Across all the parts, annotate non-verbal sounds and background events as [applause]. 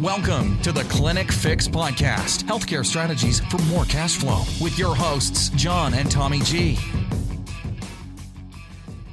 Welcome to the Clinic Fix Podcast, healthcare strategies for more cash flow, with your hosts, John and Tommy G.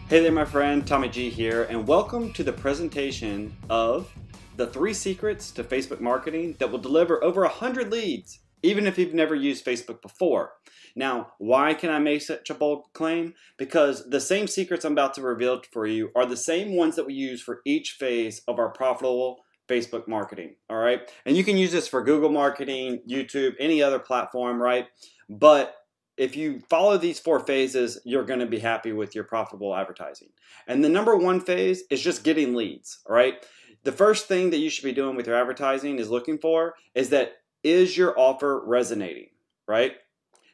Hey there, my friend, Tommy G here, and welcome to the presentation of the three secrets to Facebook marketing that will deliver over 100 leads, even if you've never used Facebook before. Now, why can I make such a bold claim? Because the same secrets I'm about to reveal for you are the same ones that we use for each phase of our profitable Facebook marketing. All right. And you can use this for Google marketing, YouTube, any other platform, right? But if you follow these four phases, you're going to be happy with your profitable advertising. And the number one phase is just getting leads, all right? The first thing that you should be doing with your advertising is looking for is that is your offer resonating, right?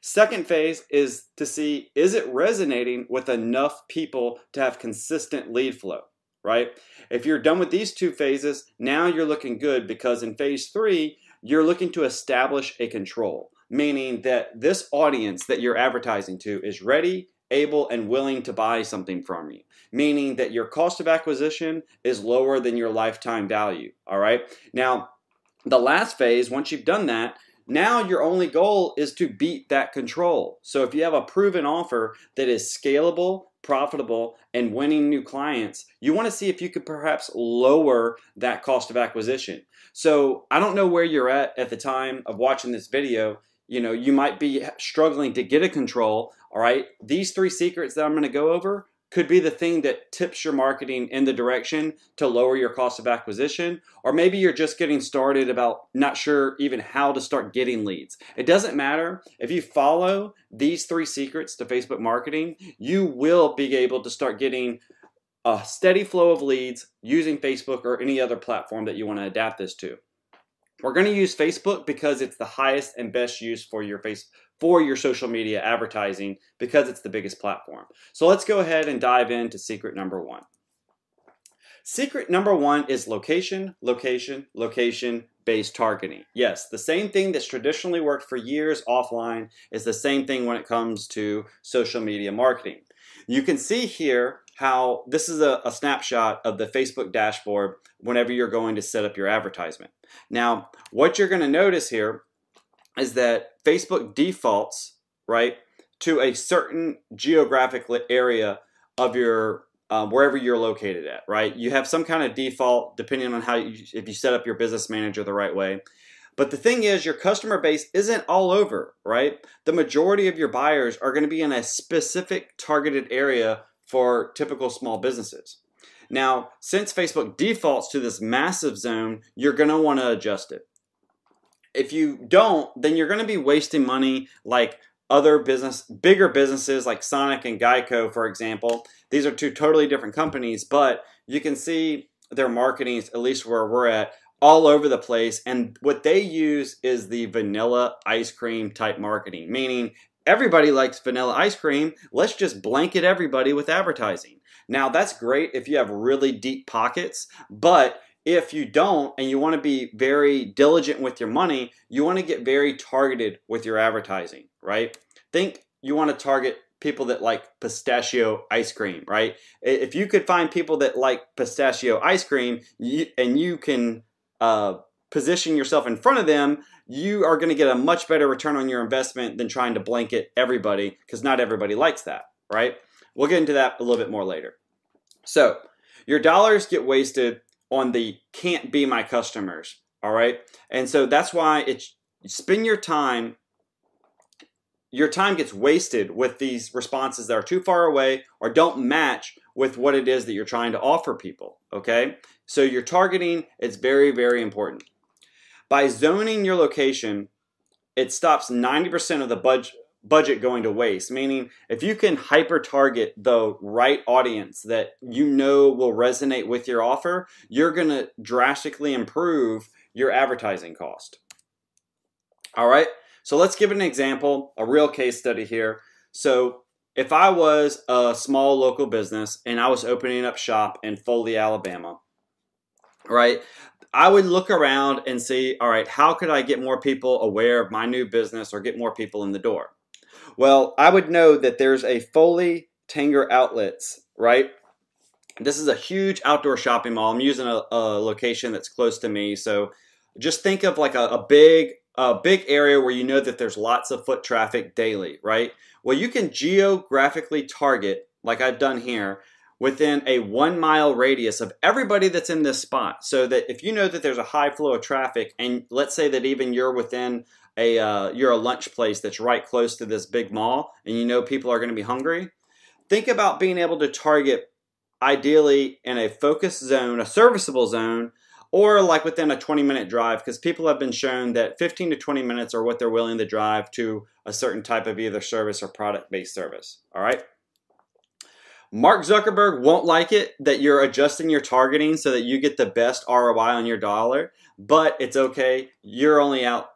Second phase is to see is it resonating with enough people to have consistent lead flow right? If you're done with these two phases, now you're looking good because in phase three, you're looking to establish a control, meaning that this audience that you're advertising to is ready, able, and willing to buy something from you, meaning that your cost of acquisition is lower than your lifetime value, all right? Now, the last phase, once you've done that, now your only goal is to beat that control. So if you have a proven offer that is scalable, profitable, and winning new clients, you want to see if you could perhaps lower that cost of acquisition. So I don't know where you're at at the time of watching this video. You know, you might be struggling to get a control. All right. These three secrets that I'm going to go over could be the thing that tips your marketing in the direction to lower your cost of acquisition. Or maybe you're just getting started about not sure even how to start getting leads. It doesn't matter. If you follow these three secrets to Facebook marketing, you will be able to start getting a steady flow of leads using Facebook or any other platform that you want to adapt this to. We're going to use Facebook because it's the highest and best use for your face for your social media advertising because it's the biggest platform. So let's go ahead and dive into secret number 1. Secret number 1 is location, location, location based targeting. Yes, the same thing that's traditionally worked for years offline is the same thing when it comes to social media marketing. You can see here how this is a, a, snapshot of the Facebook dashboard whenever you're going to set up your advertisement. Now, what you're going to notice here is that Facebook defaults, right, to a certain geographic area of your um, wherever you're located at, right? You have some kind of default depending on how you, if you set up your business manager the right way. But the thing is, your customer base isn't all over, right? The majority of your buyers are going to be in a specific targeted area for typical small businesses. Now, since Facebook defaults to this massive zone, you're going to want to adjust it. If you don't, then you're going to be wasting money like other business bigger businesses like Sonic and Geico for example. These are two totally different companies, but you can see their marketing at least where we're at all over the place and what they use is the vanilla ice cream type marketing, meaning everybody likes vanilla ice cream. Let's just blanket everybody with advertising. Now, that's great if you have really deep pockets, but if you don't and you want to be very diligent with your money, you want to get very targeted with your advertising, right? Think you want to target people that like pistachio ice cream, right? If you could find people that like pistachio ice cream you, and you can uh, position yourself in front of them, you are going to get a much better return on your investment than trying to blanket everybody because not everybody likes that, right? We'll get into that a little bit more later. So, your dollars get wasted on the can't be my customers, all right? And so that's why it's spend your time your time gets wasted with these responses that are too far away or don't match with what it is that you're trying to offer people, okay? So your targeting is very very important. By zoning your location, it stops 90% of the budget budget going to waste. Meaning, if you can hyper target the right audience that you know will resonate with your offer, you're going to drastically improve your advertising cost. All right, so let's give an example, a real case study here. So, if I was a small local business and I was opening up shop in Foley, Alabama, right? I would look around and see, all right, how could I get more people aware of my new business or get more people in the door? Well, I would know that there's a Foley Tanger Outlets, right? This is a huge outdoor shopping mall. I'm using a, a location that's close to me, so just think of like a, a big a big area where you know that there's lots of foot traffic daily, right? Well, you can geographically target, like I've done here, within a one mile radius of everybody that's in this spot. So that if you know that there's a high flow of traffic, and let's say that even you're within a uh, you're a lunch place that's right close to this big mall, and you know people are going to be hungry, think about being able to target ideally in a focused zone, a serviceable zone, or like within a 20 minute drive, because people have been shown that 15 to 20 minutes are what they're willing to drive to a certain type of either service or product based service. All right. Mark Zuckerberg won't like it that you're adjusting your targeting so that you get the best ROI on your dollar, but it's okay. You're only out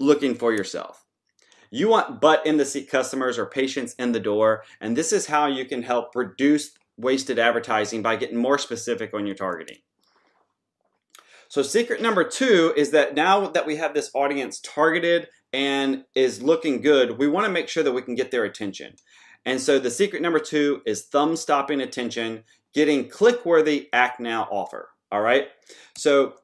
looking for yourself. You want butt in the seat customers or patients in the door, and this is how you can help reduce wasted advertising by getting more specific on your targeting. So, secret number two is that now that we have this audience targeted and is looking good, we want to make sure that we can get their attention. And so, the secret number two is thumb stopping attention, getting click worthy act now offer. All right. So,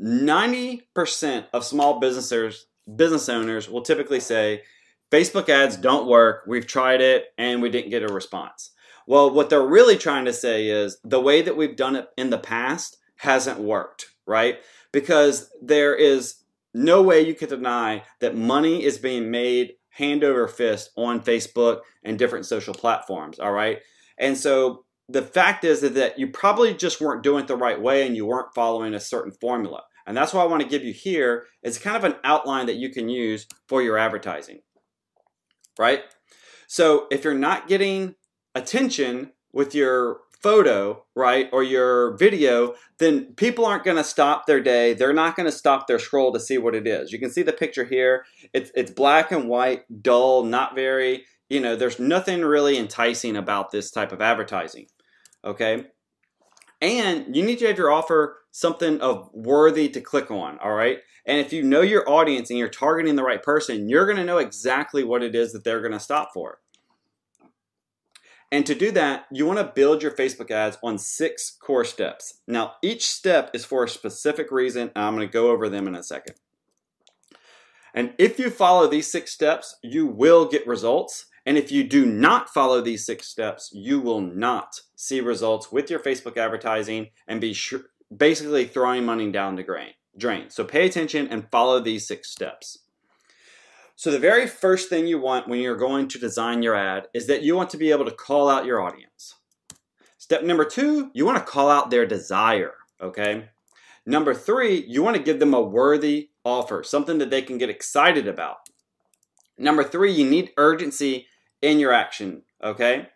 90% of small businesses, business owners will typically say, Facebook ads don't work. We've tried it and we didn't get a response. Well, what they're really trying to say is the way that we've done it in the past hasn't worked, right? Because there is no way you could deny that money is being made hand over fist on Facebook and different social platforms, all right? And so the fact is that you probably just weren't doing it the right way and you weren't following a certain formula. And that's what I want to give you here is kind of an outline that you can use for your advertising. Right? So if you're not getting attention with your photo, right, or your video, then people aren't going to stop their day. They're not going to stop their scroll to see what it is. You can see the picture here. It's it's black and white, dull, not very, you know, there's nothing really enticing about this type of advertising. Okay? And you need to have your offer something of worthy to click on, all right? And if you know your audience and you're targeting the right person, you're to know exactly what it is that they're to stop for. And to do that, you want to build your Facebook ads on six core steps. Now, each step is for a specific reason, and I'm going to go over them in a second. And if you follow these six steps, you will get results. And if you do not follow these six steps, you will not see results with your Facebook advertising and be basically throwing money down the drain. So pay attention and follow these six steps. So, the very first thing you want when you're going to design your ad is that you want to be able to call out your audience. Step number two, you want to call out their desire, okay? Number three, you want to give them a worthy offer, something that they can get excited about. Number three, you need urgency in your action, okay?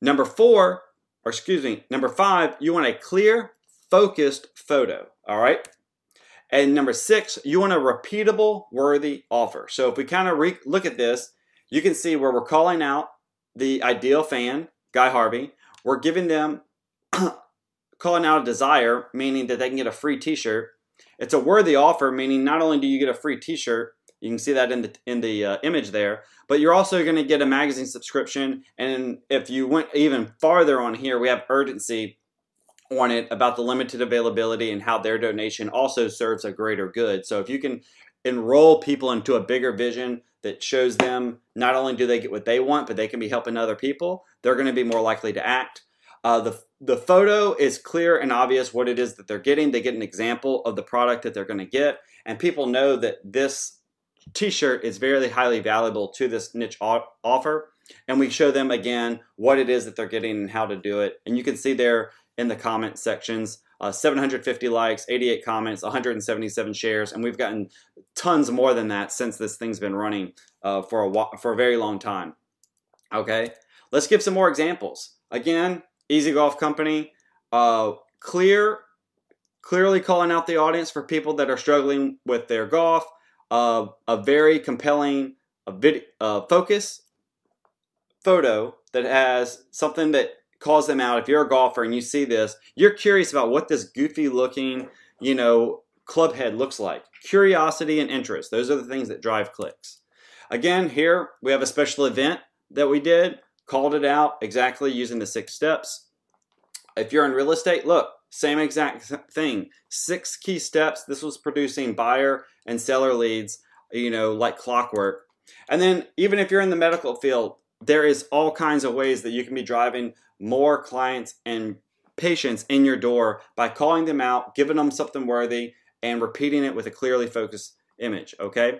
Number four, or excuse me, number five, you want a clear, focused photo, all right? And number six, you want a repeatable, worthy offer. So if we kind of look at this, you can see where we're calling out the ideal fan, Guy Harvey. We're giving them [clears throat] calling out a desire, meaning that they can get a free T-shirt. It's a worthy offer, meaning not only do you get a free T-shirt, you can see that in the in the uh, image there, but you're also going to get a magazine subscription. And if you went even farther on here, we have urgency on it about the limited availability and how their donation also serves a greater good. So if you can enroll people into a bigger vision that shows them not only do they get what they want, but they can be helping other people, they're going to be more likely to act. Uh, the the photo is clear and obvious what it is that they're getting. They get an example of the product that they're going to get, and people know that this T-shirt is very highly valuable to this niche offer. And we show them again what it is that they're getting and how to do it. And you can see there in the comment sections. Uh, 750 likes, 88 comments, 177 shares, and we've gotten tons more than that since this thing's been running uh, for a for a very long time. Okay, let's give some more examples. Again, Easy Golf Company, uh, clear, clearly calling out the audience for people that are struggling with their golf. A very compelling a video, uh, focus photo that has something that calls them out. If you're a golfer and you see this, you're curious about what this goofy looking, you know, club head looks like. Curiosity and interest. Those are the things that drive clicks. Again, here we have a special event that we did, called it out exactly using the six steps. If you're in real estate, look, same exact thing. Six key steps. This was producing buyer and seller leads, you know, like clockwork. And then, even if you're in the medical field, there is all kinds of ways that you can be driving more clients and patients in your door by calling them out, giving them something worthy, and repeating it with a clearly focused image. Okay.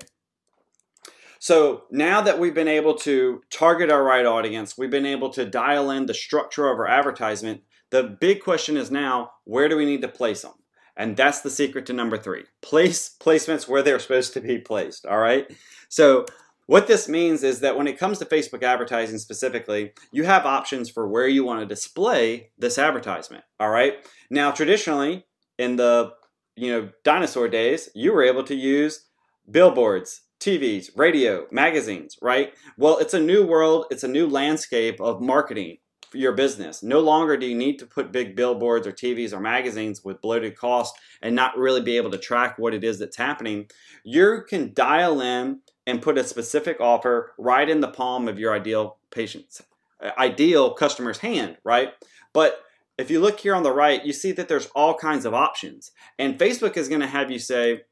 So now that we've been able to target our right audience, we've been able to dial in the structure of our advertisement. The big question is now, where do we need to place them? And that's the secret to number three. Place placements where they're supposed to be placed. All right. So what this means is that when it comes to Facebook advertising specifically, you have options for where you want to display this advertisement. All right. Now, traditionally, in the you know dinosaur days, you were able to use billboards, TVs, radio, magazines, right? Well, it's a new world, it's a new landscape of marketing your business. No longer do you need to put big billboards or TVs or magazines with bloated cost and not really be able to track what it is that's happening. You can dial in and put a specific offer right in the palm of your ideal patient's uh, ideal customer's hand, right? But if you look here on the right, you see that there's all kinds of options. And Facebook is going to have you say,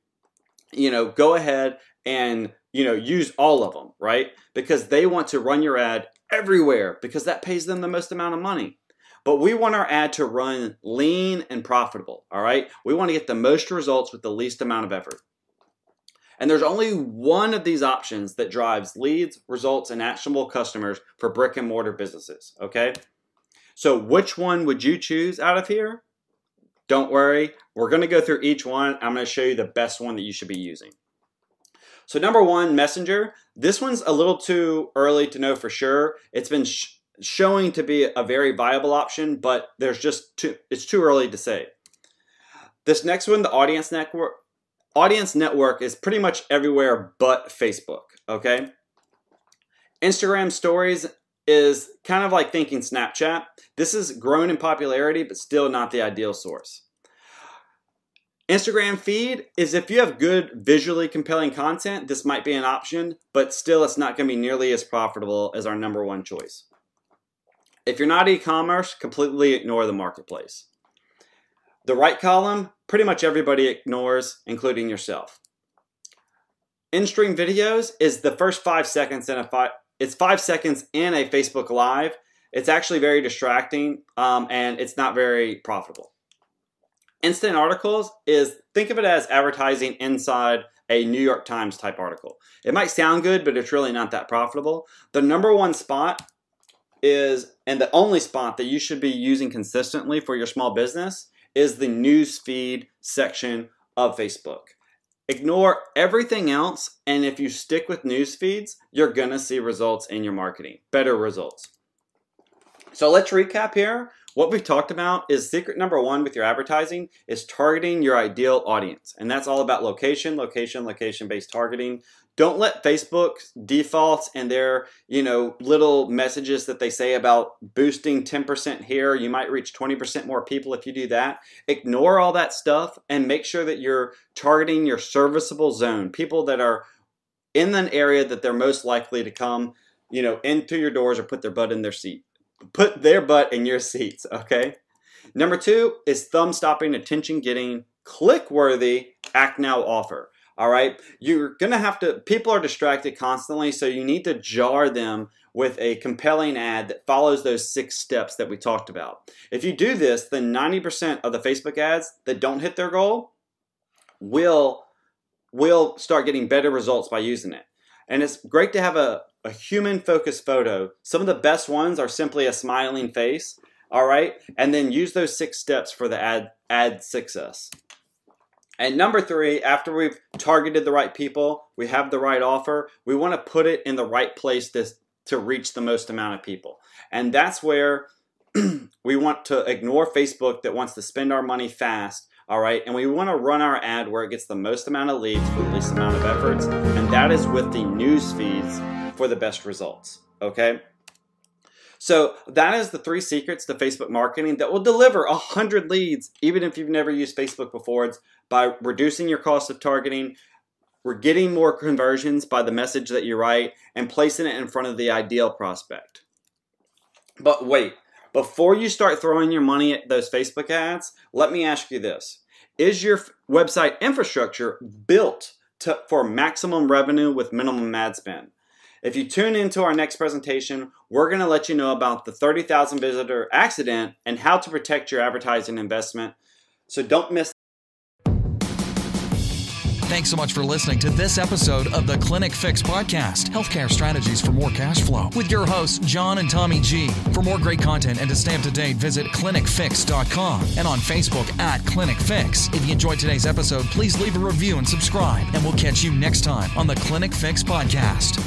you know, go ahead and you know use all of them right because they want to run your ad everywhere because that pays them the most amount of money. But we want our ad to run lean and profitable all right? We want to get the most results with the least amount of effort. And there's only one of these options that drives leads results and actionable customers for brick and mortar businesses okay? So which one would you choose out of here? Don't worry. We're going to go through each one. I'm going to show you the best one that you should be using so number one, Messenger. This one's a little too early to know for sure. It's been sh- showing to be a very viable option, but there's just too it's too early to say. This next one, the audience network. Audience network is pretty much everywhere but Facebook. Okay. Instagram stories is kind of like thinking Snapchat. This has grown in popularity, but still not the ideal source. Instagram feed is if you have good visually compelling content, this might be an option, but still it's not going to be nearly as profitable as our number one choice. If you're not e-commerce, completely ignore the marketplace. The right column, pretty much everybody ignores, including yourself. In-stream videos is the first five seconds in a five. It's five seconds in a Facebook Live. It's actually very distracting, um, and it's not very profitable. Instant articles is think of it as advertising inside a New York Times type article. It might sound good, but it's really not that profitable. The number one spot is, and the only spot that you should be using consistently for your small business is the news feed section of Facebook. Ignore everything else, and if you stick with news feeds, you're gonna see results in your marketing, better results. So let's recap here. What we've talked about is secret number one with your advertising is targeting your ideal audience. And that's all about location, location, location based targeting. Don't let Facebook defaults and their, you know, little messages that they say about boosting 10% here, you might reach 20% more people if you do that. Ignore all that stuff and make sure that you're targeting your serviceable zone, people that are in an area that they're most likely to come, you know, into your doors or put their butt in their seat put their butt in your seats, okay? Number two is thumb stopping, attention getting, click worthy, act now offer. All right, you're gonna have to, people are distracted constantly, so you need to jar them with a compelling ad that follows those six steps that we talked about. If you do this, then 90% of the Facebook ads that don't hit their goal will will start getting better results by using it. And it's great to have a, a human focused photo. Some of the best ones are simply a smiling face, all right? And then use those six steps for the ad, ad success. And number three, after we've targeted the right people, we have the right offer, we want to put it in the right place to, to reach the most amount of people. And that's where [clears throat] we want to ignore Facebook that wants to spend our money fast all right, and we want to run our ad where it gets the most amount of leads for the least amount of efforts, and that is with the news feeds for the best results. Okay. So that is the three secrets to Facebook marketing that will deliver 100 leads, even if you've never used Facebook before. It's by reducing your cost of targeting, we're getting more conversions by the message that you write, and placing it in front of the ideal prospect. But wait, Before you start throwing your money at those Facebook ads, let me ask you this Is your website infrastructure built to, for maximum revenue with minimum ad spend? If you tune into our next presentation, we're going to let you know about the 30,000 visitor accident and how to protect your advertising investment. So don't miss. Thanks so much for listening to this episode of the Clinic Fix Podcast Healthcare Strategies for More Cash Flow with your hosts, John and Tommy G. For more great content and to stay up to date, visit clinicfix.com and on Facebook at Clinic Fix. If you enjoyed today's episode, please leave a review and subscribe, and we'll catch you next time on the Clinic Fix Podcast.